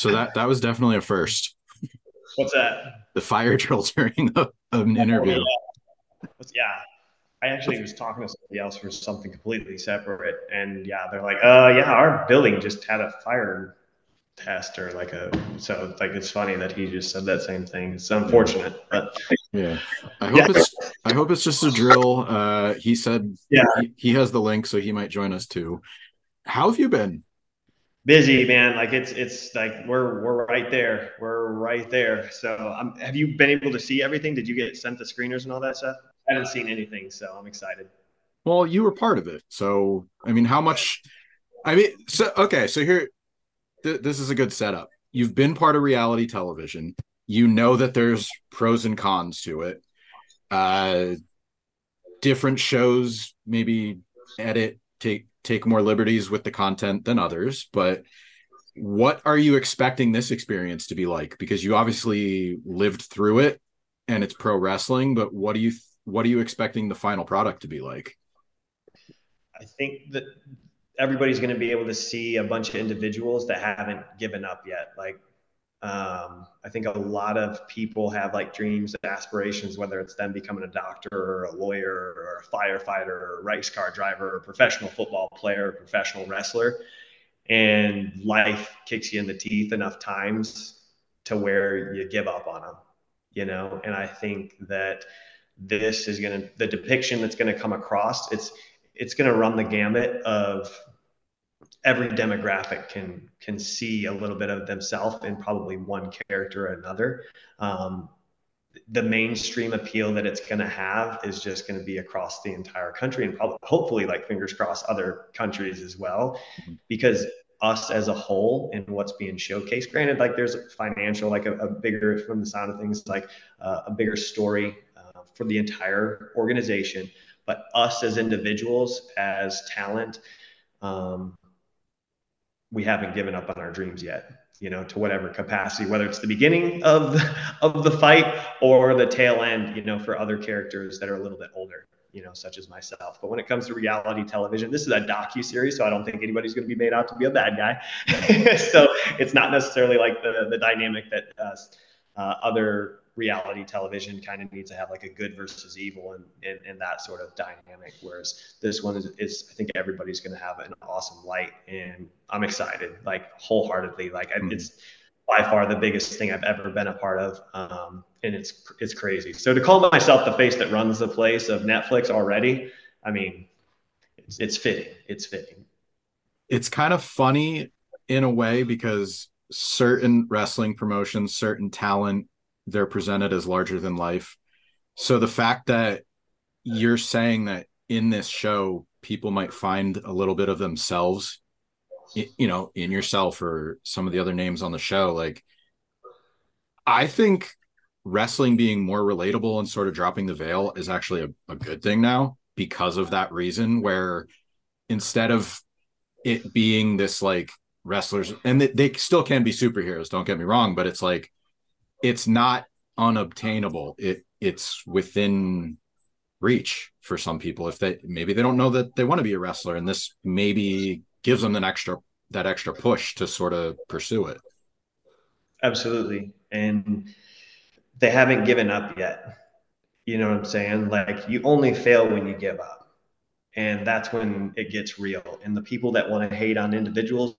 So that that was definitely a first. What's that? The fire drill during an interview. Oh, yeah. yeah. I actually was talking to somebody else for something completely separate, and yeah, they're like, "Uh, yeah, our building just had a fire test or like a so like it's funny that he just said that same thing. It's unfortunate, but yeah, I hope yeah. it's I hope it's just a drill. Uh, he said yeah he, he has the link, so he might join us too. How have you been? Busy man. Like it's it's like we're we're right there. We're right there. So um, have you been able to see everything? Did you get sent the screeners and all that stuff? I haven't seen anything so i'm excited. Well you were part of it. So i mean how much i mean so okay so here th- this is a good setup. You've been part of reality television. You know that there's pros and cons to it. Uh different shows maybe edit take take more liberties with the content than others, but what are you expecting this experience to be like? Because you obviously lived through it and it's pro wrestling, but what do you what are you expecting the final product to be like? I think that everybody's going to be able to see a bunch of individuals that haven't given up yet. Like um, I think a lot of people have like dreams and aspirations, whether it's them becoming a doctor or a lawyer or a firefighter or a race car driver or professional football player, or professional wrestler. And life kicks you in the teeth enough times to where you give up on them, you know? And I think that this is going to, the depiction that's going to come across, it's, it's going to run the gamut of every demographic can can see a little bit of themselves in probably one character or another. Um, the mainstream appeal that it's going to have is just going to be across the entire country and probably hopefully like fingers crossed other countries as well mm-hmm. because us as a whole and what's being showcased granted like there's a financial like a, a bigger from the sound of things like uh, a bigger story uh, for the entire organization but us as individuals as talent um, we haven't given up on our dreams yet you know to whatever capacity whether it's the beginning of the, of the fight or the tail end you know for other characters that are a little bit older you know such as myself. But when it comes to reality television this is a docu series so i don't think anybody's going to be made out to be a bad guy. So it's not necessarily like the the dynamic that uh, uh, other reality television kind of needs to have like a good versus evil and, and, and that sort of dynamic. Whereas this one is, is I think everybody's going to have an awesome light and I'm excited, like wholeheartedly. Like mm-hmm. it's by far the biggest thing I've ever been a part of. Um, and it's, it's crazy. So to call myself the face that runs the place of Netflix already, I mean, it's, it's fitting. It's fitting. It's kind of funny in a way because certain wrestling promotions, certain talent they're presented as larger than life. So the fact that you're saying that in this show people might find a little bit of themselves you know in yourself or some of the other names on the show like i think wrestling being more relatable and sort of dropping the veil is actually a, a good thing now because of that reason where instead of it being this like wrestlers and they, they still can be superheroes don't get me wrong but it's like it's not unobtainable. It it's within reach for some people if they maybe they don't know that they want to be a wrestler and this maybe gives them an extra that extra push to sort of pursue it. Absolutely. And they haven't given up yet. You know what i'm saying? Like you only fail when you give up. And that's when it gets real. And the people that want to hate on individuals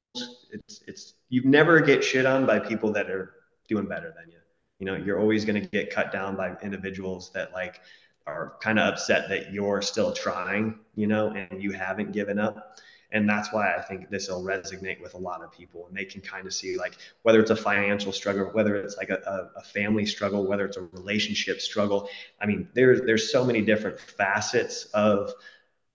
it's it's you never get shit on by people that are doing better than you you know you're always going to get cut down by individuals that like are kind of upset that you're still trying you know and you haven't given up. And that's why i think this will resonate with a lot of people and they can kind of see like whether it's a financial struggle whether it's like a, a, family struggle whether it's a relationship struggle. I mean there's there's so many different facets of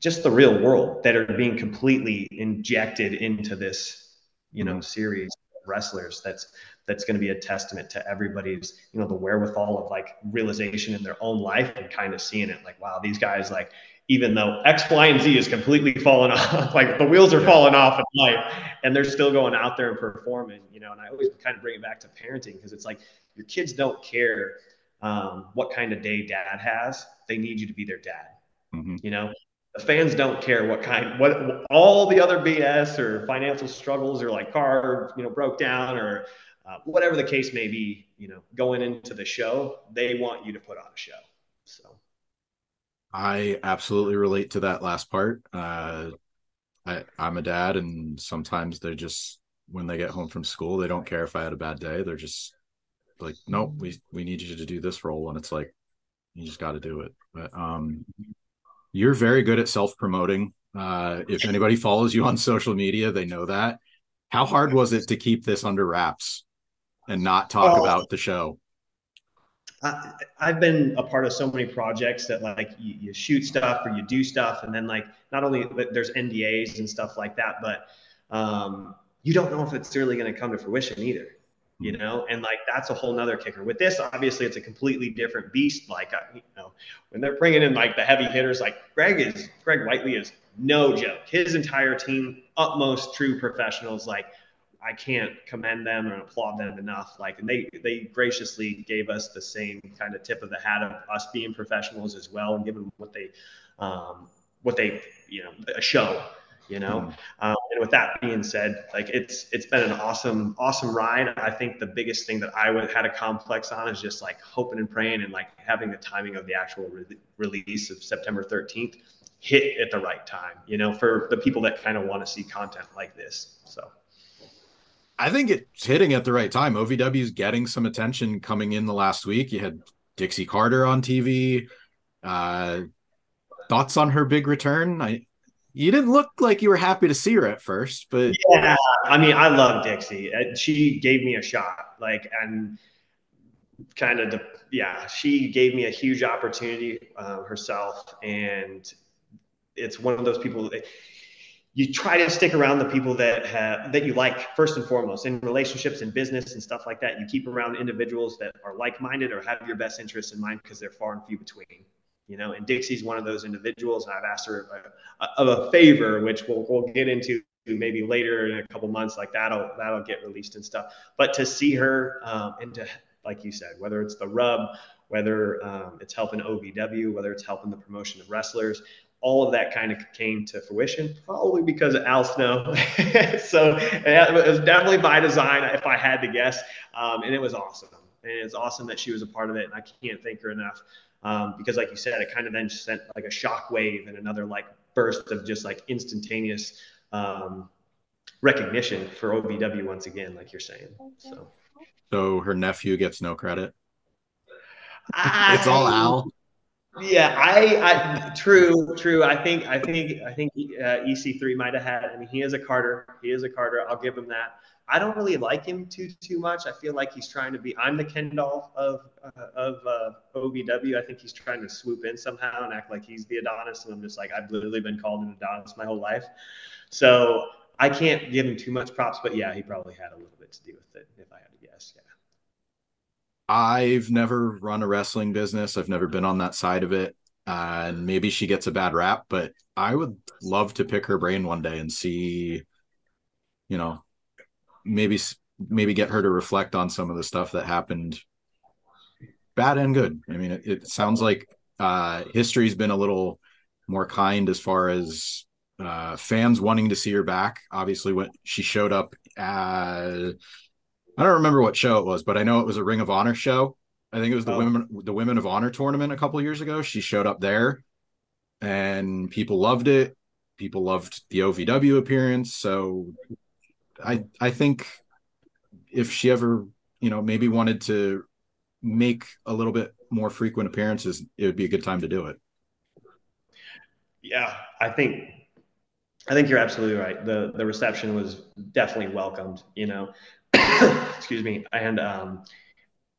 just the real world that are being completely injected into this you know series of wrestlers that's that's going to be a testament to everybody's you know the wherewithal of like realization in their own life and kind of seeing it like wow these guys like even though X, Y, and Z is completely falling off, like the wheels are falling off in life, and they're still going out there and performing, you know. And I always kind of bring it back to parenting because it's like your kids don't care um, what kind of day dad has; they need you to be their dad. Mm-hmm. You know, the fans don't care what kind, what all the other BS or financial struggles or like car, you know, broke down or uh, whatever the case may be, you know, going into the show, they want you to put on a show. So I absolutely relate to that last part. Uh, I, I'm a dad, and sometimes they're just when they get home from school, they don't care if I had a bad day. They're just like, nope, we we need you to do this role, and it's like you just got to do it. But um, you're very good at self promoting. Uh, if anybody follows you on social media, they know that. How hard was it to keep this under wraps and not talk oh. about the show? I, have been a part of so many projects that like you, you, shoot stuff or you do stuff, and then like not only there's NDAs and stuff like that, but um, you don't know if it's really going to come to fruition either you hmm. know and like that's a whole nother kicker with this obviously it's a completely different beast like you know when they're bringing in like the heavy hitters like greg is greg whiteley is no joke his entire team utmost true professionals like i can't commend them or applaud them enough. Like and they they graciously gave us the same kind of tip of the hat of us being professionals as well and giving what they um what they you know a show you know? Mm-hmm. um, and with that being said like it's it's been an awesome awesome ride. I think the biggest thing that i would had a complex on is just like hoping and praying and like having the timing of the actual re- release of september 13th hit at the right time you know for the people that kind of want to see content like this so i think it's hitting at the right time ovw is getting some attention coming in the last week you had dixie carter on tv uh thoughts on her big return i you didn't look like you were happy to see her at first, but yeah, I mean, I love Dixie. Uh, she gave me a shot, like, and kind of, yeah, she gave me a huge opportunity uh, herself, and it's one of those people. That, you try to stick around the people that have that you like first and foremost in relationships and business and stuff like that. You keep around individuals that are like-minded or have your best interests in mind because they're far and few between you know, and Dixie's one of those individuals. And I've asked her of a, a favor, which we'll, we'll get into maybe later in a couple months, like that'll, that'll get released and stuff. But to see her um, and to, like you said, whether it's the rub, whether um, it's helping OVW, whether it's helping the promotion of wrestlers, all of that kind of came to fruition, probably because of Al Snow. so it was definitely by design, if I had to guess. Um, and it was awesome. And it's awesome that she was a part of it. And I can't thank her enough um, because like you said, it kind of then sent like a shock wave and another like burst of just like instantaneous um, recognition for OVW once again, like you're saying. So, so her nephew gets no credit. I, it's all Al. Yeah, I, I, true, true. I think, I think, I think uh, EC3 might have had. I mean, he is a Carter. He is a Carter. I'll give him that. I don't really like him too too much. I feel like he's trying to be. I'm the Kendall of uh, of uh, OVW. I think he's trying to swoop in somehow and act like he's the Adonis, and I'm just like I've literally been called an Adonis my whole life. So I can't give him too much props, but yeah, he probably had a little bit to do with it if I had to guess. Yeah. I've never run a wrestling business. I've never been on that side of it. Uh, and maybe she gets a bad rap, but I would love to pick her brain one day and see, you know, maybe maybe get her to reflect on some of the stuff that happened bad and good i mean it, it sounds like uh history's been a little more kind as far as uh fans wanting to see her back obviously when she showed up uh i don't remember what show it was but i know it was a ring of honor show i think it was the oh. women the women of honor tournament a couple years ago she showed up there and people loved it people loved the ovw appearance so I I think if she ever you know maybe wanted to make a little bit more frequent appearances, it would be a good time to do it. Yeah, I think I think you're absolutely right. the The reception was definitely welcomed. You know, excuse me, and um,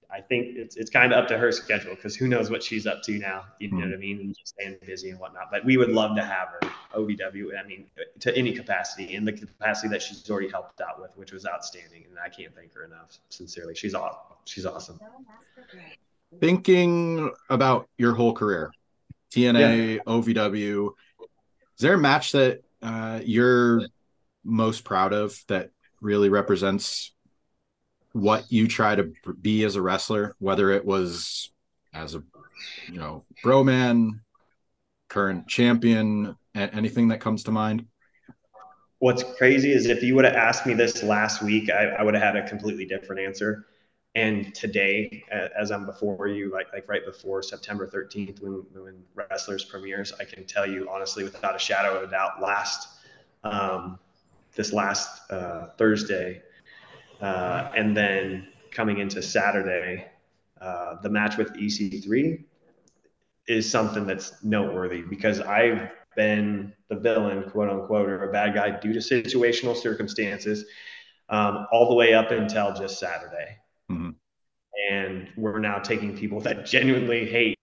I think it's it's kind of up to her schedule because who knows what she's up to now. You know mm-hmm. what I mean? Just staying busy and whatnot. But we would love to have her OVW. I mean, to any capacity in the capacity that she's already helped out with, which was outstanding. And I can't thank her enough. Sincerely, she's awesome. She's awesome. Thinking about your whole career, TNA, yeah. OVW, is there a match that uh, you're most proud of that really represents what you try to be as a wrestler, whether it was as a you know bro man, current champion, anything that comes to mind? what's crazy is if you would have asked me this last week, I, I would have had a completely different answer. And today, as I'm before you, like like right before September 13th, when when Wrestlers premieres, I can tell you honestly, without a shadow of a doubt, last um, this last uh, Thursday, uh, and then coming into Saturday, uh, the match with EC3 is something that's noteworthy because I've been the villain, quote unquote, or a bad guy due to situational circumstances, um, all the way up until just Saturday. Mm-hmm. And we're now taking people that genuinely hate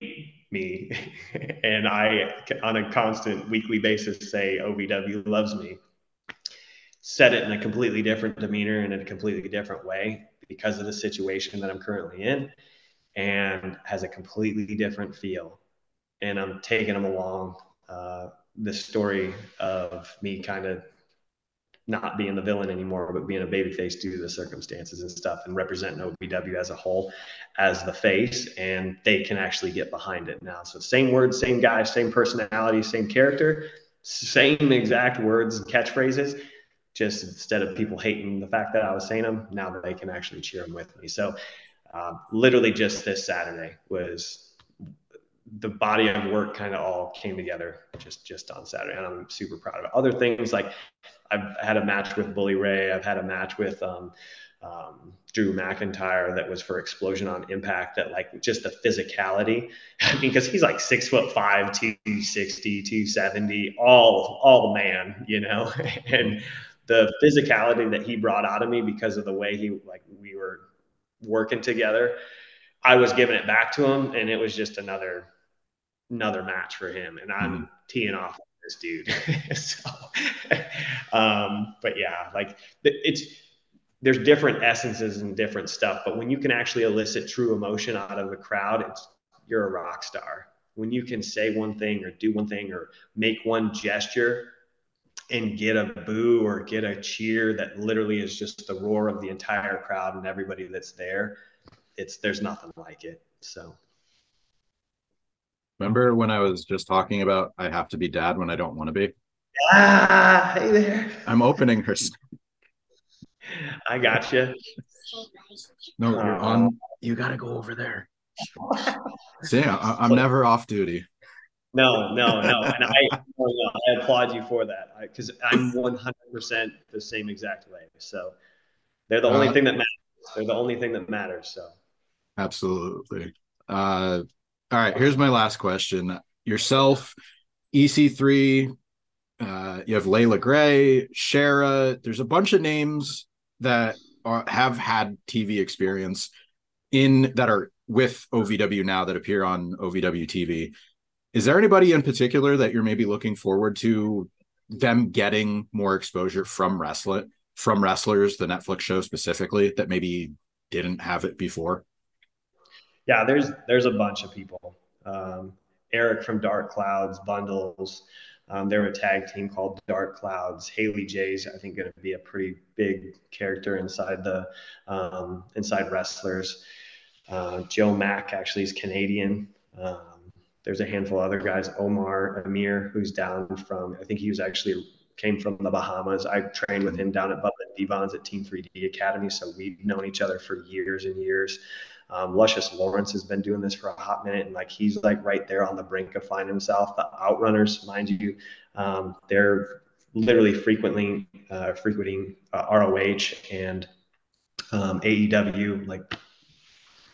me, and I, on a constant weekly basis, say OVW loves me. Set it in a completely different demeanor and in a completely different way because of the situation that I'm currently in, and has a completely different feel. And I'm taking them along uh, the story of me kind of not being the villain anymore, but being a babyface due to the circumstances and stuff, and representing OVW as a whole as the face, and they can actually get behind it now. So same words, same guy, same personality, same character, same exact words and catchphrases. Just instead of people hating the fact that I was saying them, now they can actually cheer them with me. So uh, literally just this Saturday was the body of work kind of all came together just just on Saturday, and I'm super proud of it. Other things like I've had a match with Bully Ray, I've had a match with um, um, Drew McIntyre that was for Xplosion on Impact. That like just the physicality, I mean, because he's like six foot five, 260, 270, all all man, you know, and the physicality that he brought out of me because of the way he like we were working together. I was giving it back to him, and it was just another another match for him, and I'm mm-hmm. teeing off this dude. so, um, but yeah, like it's there's different essences and different stuff, but when you can actually elicit true emotion out of the crowd, it's you're a rock star. When you can say one thing or do one thing or make one gesture and get a boo or get a cheer that literally is just the roar of the entire crowd and everybody that's there, it's there's nothing like it. So Remember when I was just talking about I have to be dad when I don't want to be? Ah, hey there. I'm opening her. I got you. No, you're on. You got to go over there. See, I, am never off duty. No, no, no, and I, I applaud you for that because I'm 100% the same exact way. So they're the only uh, thing that matters. They're the only thing that matters. So absolutely. Uh, all right, here's my last question. Yourself, EC3, uh, you have Leila Grey, Shera. There's a bunch of names that are, have had TV experience in that are with OVW now that appear on OVW TV. Is there anybody in particular that you're maybe looking forward to them getting more exposure from wrestling from wrestlers, the Netflix show specifically, that maybe didn't have it before? yeah, there's there's a bunch of people. Um, Eric from Dark Clouds Bundles. Um, they're a tag team called Dark Clouds. Haley J's, I think, going to be a pretty big character inside the um, inside wrestlers. Uh, Joe Mack actually is Canadian. Um, there's a handful of other guys. Omar Amir, who's down from, I think he was actually came from the Bahamas. I trained with him down at Bubba D-Von's at Team 3D Academy, so we've known each other for years and years. Um, Luscious Lawrence has been doing this for a hot minute, and like he's like right there on the brink of finding himself. The Outrunners, mind you, um, they're literally frequently uh, frequenting uh, ROH and um, AEW like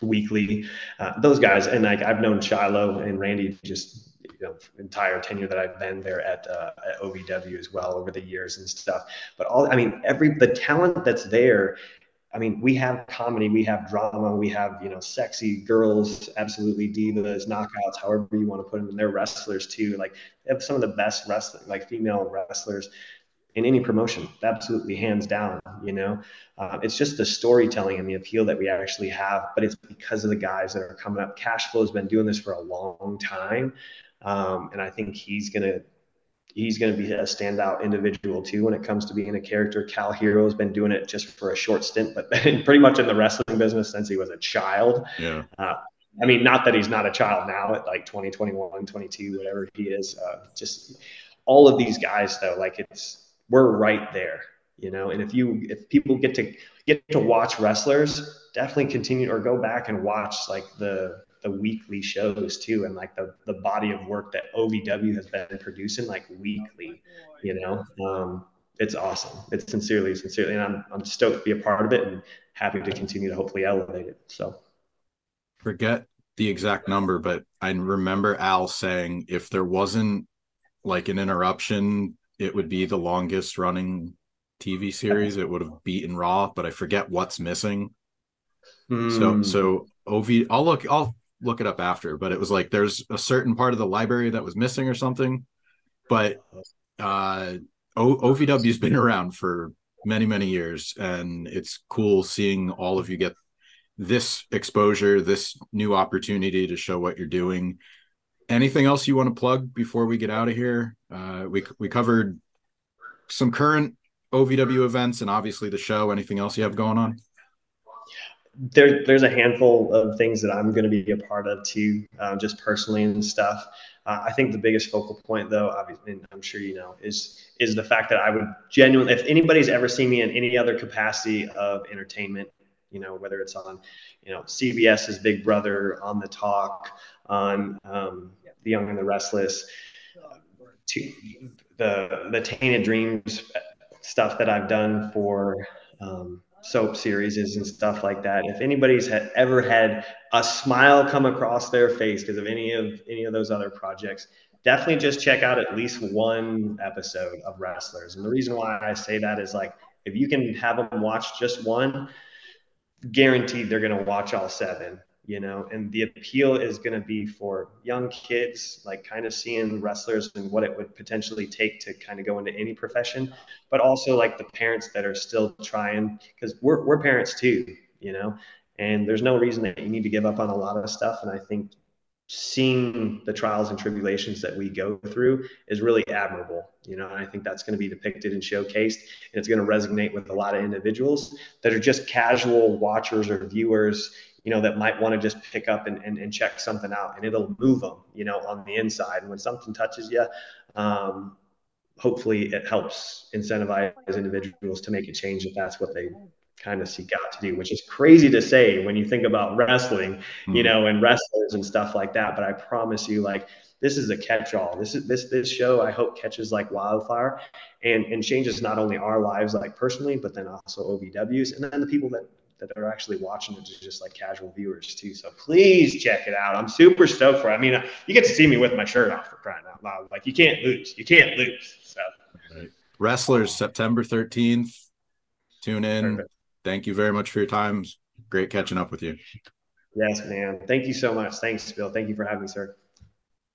weekly. Uh, those guys, and like I've known Shiloh and Randy just you know entire tenure that I've been there at, uh, at OVW as well over the years and stuff. But all I mean, every the talent that's there I mean, we have comedy, we have drama, we have, you know, sexy girls, absolutely divas, knockouts, however you want to put them. And they're wrestlers too. Like they have some of the best wrestling, like female wrestlers in any promotion, absolutely hands down, you know, uh, it's just the storytelling and the appeal that we actually have, but it's because of the guys that are coming up. Cashflow has been doing this for a long time. Um, and I think he's going to he's going to be a standout individual too when it comes to being a character. Kal Herro has been doing it just for a short stint, but pretty much in the wrestling business since he was a child. Yeah. Uh, I mean, not that he's not a child now at like 20, 21, 22, whatever he is. Uh, just all of these guys, though, like it's we're right there, you know. And if you if people get to get to watch wrestlers, definitely continue or go back and watch like the the weekly shows too, and like the the body of work that OVW has been producing like weekly, you know. Um, it's awesome. It's sincerely, sincerely, and I'm I'm stoked to be a part of it and happy to continue to hopefully elevate it. So forget the exact number, but I remember Al saying if there wasn't like an interruption, it would be the longest running TV series. It would have beaten Raw, but I forget what's missing. Mm. So hmm. so OV I'll look I'll look it up after, but it was like there's a certain part of the library that was missing or something. But uh o- OVW's been around for many many years and it's cool seeing all of you get this exposure, this new opportunity to show what you're doing. Anything else you want to plug before we get out of here? Uh, we we covered some current OVW events and obviously the show. Anything else you have going on? There, there's a handful of things that I'm going to be a part of too, uh, just personally and stuff. Uh, I think the biggest focal point, though, obviously, and I'm sure you know, is is the fact that I would genuinely, if anybody's ever seen me in any other capacity of entertainment, you know, whether it's on, you know, CBS's Big Brother, on the Talk, on um, The Young and the Restless, to the the Tainted Dreams stuff that I've done for um, soap series and stuff like that. If anybody's had ever had a smile come across their face because of any of any of those other projects, definitely just check out at least one episode of Wrestlers. And the reason why I say that is like if you can have them watch just one, guaranteed they're going to watch all seven you know and the appeal is going to be for young kids like kind of seeing wrestlers and what it would potentially take to kind of go into any profession but also like the parents that are still trying because we're, we're parents too you know and there's no reason that you need to give up on a lot of stuff and i think seeing the trials and tribulations that we go through is really admirable you know and i think that's going to be depicted and showcased and it's going to resonate with a lot of individuals that are just casual watchers or viewers you know that might want to just pick up and, and, and check something out and it'll move them you know on the inside and when something touches you um, hopefully it helps incentivize individuals to make a change if that's what they kind of seek out to do, which is crazy to say when you think about wrestling, mm-hmm. you know, and wrestlers and stuff like that. But I promise you, like, this is a catch-all. This is this this show I hope catches like wildfire and and changes not only our lives like personally, but then also OVWs and then the people that that are actually watching it just like casual viewers too. So please check it out. I'm super stoked for it. I mean, you get to see me with my shirt off for crying out loud. Like you can't lose. You can't lose. So. Right. Wrestlers September 13th. Tune in. Perfect. Thank you very much for your time. Great catching up with you. Yes, man. Thank you so much. Thanks, Bill. Thank you for having me, sir.